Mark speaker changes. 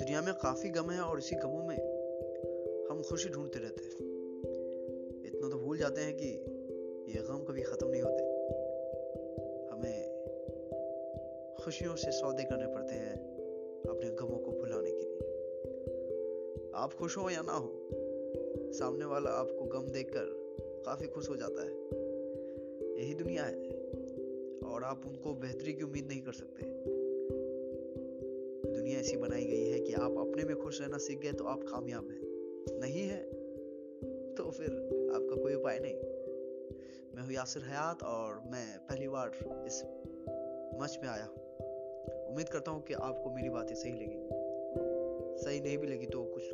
Speaker 1: दुनिया में काफ़ी गम है और इसी गमों में हम खुशी ढूंढते रहते हैं। इतना तो भूल जाते हैं कि ये गम कभी खत्म नहीं होते। हमें खुशियों से सौदे करने पड़ते हैं अपने गमों को भुलाने के लिए। आप खुश हो या ना हो, सामने वाला आपको गम देखकर काफ़ी खुश हो जाता है। यही दुनिया है और आप उनको बेहतरी की उम्मीद नहीं कर सकते। ऐसी बनाई गई है कि आप अपने में खुश रहना सीख गए तो आप कामयाब हैं। नहीं है तो फिर आपका कोई उपाय नहीं। मैं हूँ यासिर हयात और मैं पहली बार इस मंच में आया। उम्मीद करता हूँ कि आपको मेरी बातें सही लगेंगी। सही नहीं भी लगी तो कुछ